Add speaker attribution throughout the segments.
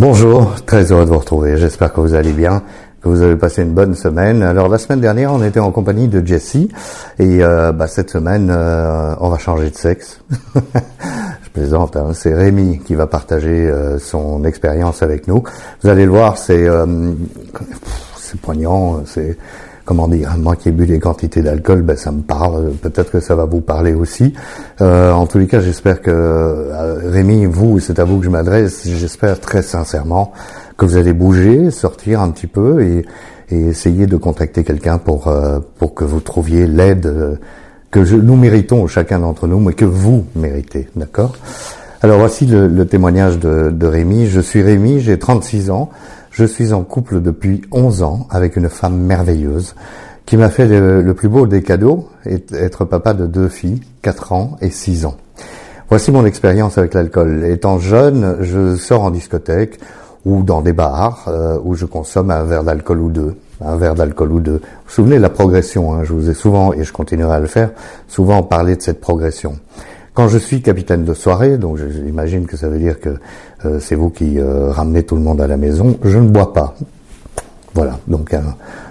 Speaker 1: Bonjour, très heureux de vous retrouver. J'espère que vous allez bien, que vous avez passé une bonne semaine. Alors la semaine dernière, on était en compagnie de Jessie et euh, bah, cette semaine, euh, on va changer de sexe. Je plaisante, hein. c'est Rémi qui va partager euh, son expérience avec nous. Vous allez le voir, c'est c'est poignant, c'est comment dire, moi qui ai bu des quantités d'alcool, ben ça me parle. Peut-être que ça va vous parler aussi. Euh, en tous les cas, j'espère que euh, Rémi, vous, c'est à vous que je m'adresse. J'espère très sincèrement que vous allez bouger, sortir un petit peu et, essayer de contacter quelqu'un pour euh, pour que vous trouviez l'aide que nous méritons chacun d'entre nous, mais que vous méritez, d'accord? Alors voici le, témoignage de, de Rémi. Je suis Rémi, j'ai 36 ans. Je suis en couple depuis 11 ans avec une femme merveilleuse qui m'a fait le, plus beau des cadeaux, être papa de deux filles, 4 ans et 6 ans. Voici mon expérience avec l'alcool. Étant jeune, je sors en discothèque ou dans des bars euh, où je consomme un verre d'alcool ou deux. Un verre d'alcool ou deux. Vous vous souvenez de la progression, hein, je vous ai souvent, et je continuerai à le faire, souvent parlé de cette progression. Quand je suis capitaine de soirée, donc j'imagine que ça veut dire que euh, c'est vous qui euh, ramenez tout le monde à la maison, je ne bois pas. Voilà, donc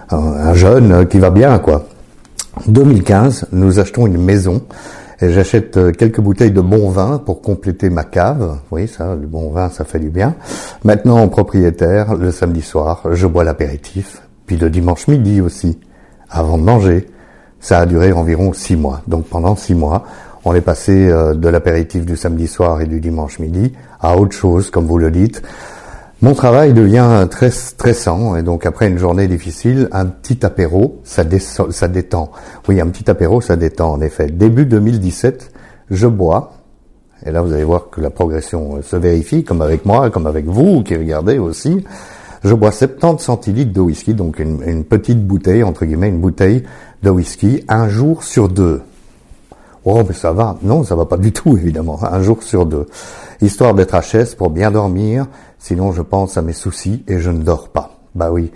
Speaker 1: un, jeune qui va bien, quoi. 2015, nous achetons une maison et j'achète euh, quelques bouteilles de bon vin pour compléter ma cave. Oui, ça, le bon vin, ça fait du bien. Maintenant, en propriétaire, le samedi soir, je bois l'apéritif, puis le dimanche midi aussi, avant de manger. Ça a duré environ six mois. Donc pendant six mois, on est passé euh, de l'apéritif du samedi soir et du dimanche midi à autre chose, comme vous le dites. Mon travail devient très stressant et donc après une journée difficile, un petit apéro, ça, détend. Oui, un petit apéro, ça détend en effet. Début 2017, je bois. Et là, vous allez voir que la progression euh, se vérifie, comme avec moi, comme avec vous qui regardez aussi. Je bois 70 centilitres de whisky, donc une petite bouteille, entre guillemets, une bouteille de whisky, un jour sur deux. Oh, mais ça va. Non, ça va pas du tout, évidemment. Un jour sur deux. Histoire d'être HS pour bien dormir. Sinon, je pense à mes soucis et je ne dors pas. Bah oui.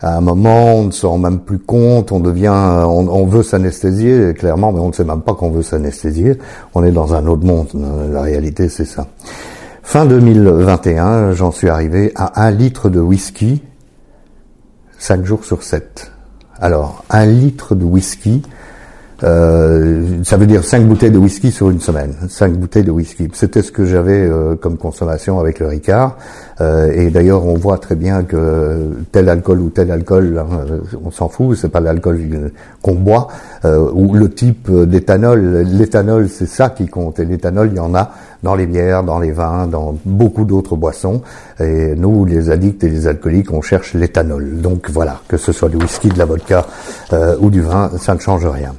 Speaker 1: À un moment, on ne se rend même plus compte, on devient, on, veut s'anesthésier, clairement, mais on ne sait même pas qu'on veut s'anesthésier. On est dans un autre monde. La réalité, c'est ça. Fin 2021, j'en suis arrivé à un litre de whisky, cinq jours sur sept. Alors, un litre de whisky, euh, ça veut dire cinq bouteilles de whisky sur une semaine. Cinq bouteilles de whisky. C'était ce que j'avais euh, comme consommation avec le Ricard. Euh, et d'ailleurs, on voit très bien que tel alcool ou tel alcool, hein, on s'en fout, c'est pas l'alcool qu'on boit, ou le type d'éthanol. L'éthanol, c'est ça qui compte. Et l'éthanol, il y en a dans les bières, dans les vins, dans beaucoup d'autres boissons. Et nous, les addicts et les alcooliques, on cherche l'éthanol. Donc voilà, que ce soit du whisky, de la vodka ou du vin, ça ne change rien.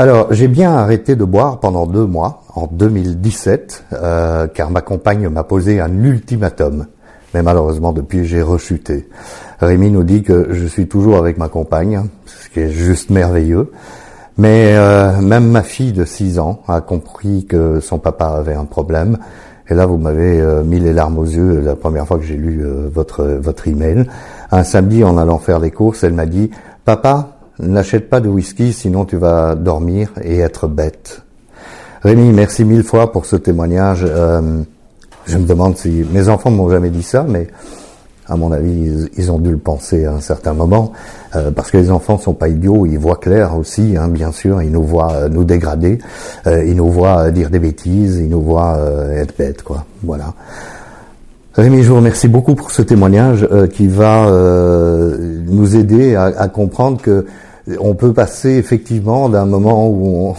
Speaker 1: Alors, j'ai bien arrêté de boire pendant deux mois, en 2017, euh, car ma compagne m'a posé un ultimatum. Mais malheureusement, depuis, j'ai rechuté. Rémi nous dit que je suis toujours avec ma compagne, ce qui est juste merveilleux. Mais euh, même ma fille de 6 ans a compris que son papa avait un problème. Et là, vous m'avez euh, mis les larmes aux yeux la première fois que j'ai lu votre votre email. Un samedi, en allant faire les courses, elle m'a dit "Papa, N'achète pas de whisky, sinon tu vas dormir et être bête. Rémi, merci mille fois pour ce témoignage. Euh, je me demande si mes enfants m'ont jamais dit ça, mais à mon avis, ils, ont dû le penser à un certain moment, euh, parce que les enfants sont pas idiots, ils voient clair aussi, hein, bien sûr, ils nous voient euh, nous dégrader, ils nous voient dire des bêtises, ils nous voient être bêtes, quoi. Voilà. Rémi, je vous remercie beaucoup pour ce témoignage qui va nous aider à comprendre que on peut passer effectivement d'un moment où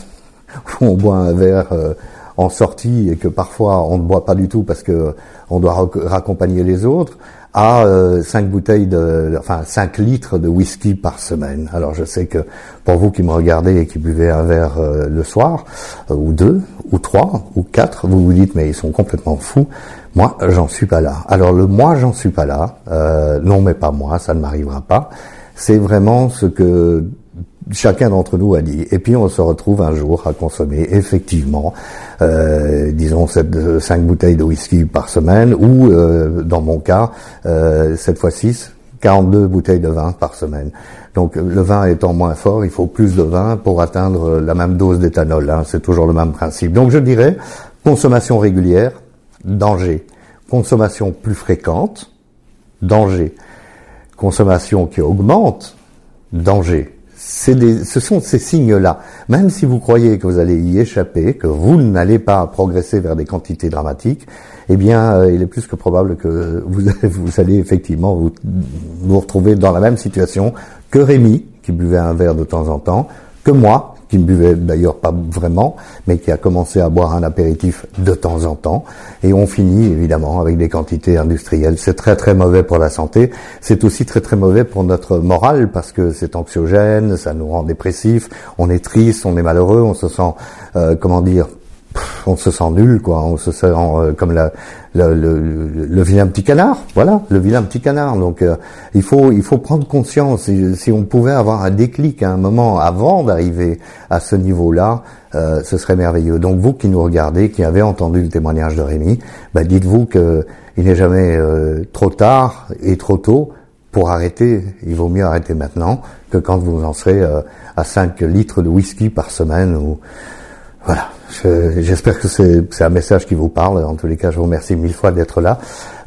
Speaker 1: on, boit un verre euh, en sortie et que parfois on ne boit pas du tout parce que on doit raccompagner les autres, à euh, 5 bouteilles de, enfin 5 litres de whisky par semaine. Alors je sais que pour vous qui me regardez et qui buvez un verre euh, le soir, euh, ou deux, ou trois, ou quatre, vous vous dites mais ils sont complètement fous. Moi, j'en suis pas là. Alors le moi, j'en suis pas là. non, mais pas moi, ça ne m'arrivera pas. C'est vraiment ce que chacun d'entre nous a dit. Et puis on se retrouve un jour à consommer effectivement, euh, disons, cette, 5 bouteilles de whisky par semaine, ou euh, dans mon cas, euh, cette fois-ci, 42 bouteilles de vin par semaine. Donc le vin étant moins fort, il faut plus de vin pour atteindre la même dose d'éthanol. Hein. C'est toujours le même principe. Donc je dirais, consommation régulière, danger consommation plus fréquente, danger. Consommation qui augmente, danger. Des, ce sont ces signes-là. Même si vous croyez que vous allez y échapper, que vous n'allez pas progresser vers des quantités dramatiques, eh bien, euh, il est plus que probable que vous, allez effectivement vous retrouver dans la même situation que Rémi, qui buvait un verre de temps en temps, que moi, qui ne buvait d'ailleurs pas vraiment, mais qui a commencé à boire un apéritif de temps en temps. Et on finit évidemment avec des quantités industrielles. C'est très très mauvais pour la santé. C'est aussi très très mauvais pour notre morale parce que c'est anxiogène, ça nous rend dépressif, on est triste, on est malheureux, on se sent, euh, comment dire, on se sent nul, quoi. On se sent euh, comme le, vilain petit canard. Voilà, le vilain petit canard. Donc, euh, il faut, il faut prendre conscience. Si, si, on pouvait avoir un déclic à un moment avant d'arriver à ce niveau-là, euh, ce serait merveilleux. Donc, vous qui nous regardez, qui avez entendu le témoignage de Rémi, bah, dites-vous que il n'est jamais trop tard et trop tôt pour arrêter. Il vaut mieux arrêter maintenant que quand vous en serez à 5 litres de whisky par semaine ou voilà. J'espère que c'est un message qui vous parle. En tous les cas, je vous remercie mille fois d'être là.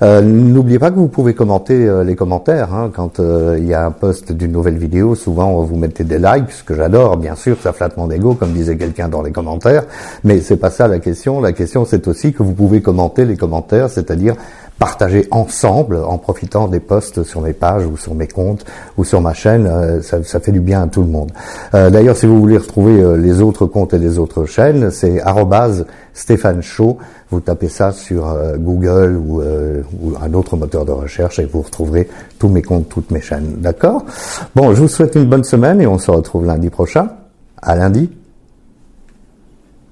Speaker 1: Euh, N'oubliez pas que vous pouvez commenter euh, les commentaires hein, quand euh, il y a un post d'une nouvelle vidéo. Souvent, vous mettez des likes, ce que j'adore, bien sûr, ça flatte mon ego, comme disait quelqu'un dans les commentaires. Mais c'est pas ça la question. La question, c'est aussi que vous pouvez commenter les commentaires, c'est-à-dire partager ensemble en profitant des posts sur mes pages ou sur mes comptes ou sur ma chaîne. Euh, ça, ça, fait du bien à tout le monde. Euh, D'ailleurs, si vous voulez retrouver euh, les autres comptes et les autres chaînes, c'est Stéphane Chaud. Vous tapez ça sur euh, Google ou, ou, un autre moteur de recherche et vous retrouverez tous mes comptes, toutes mes chaînes. D'accord? Bon, je vous souhaite une bonne semaine et on se retrouve lundi prochain. À lundi.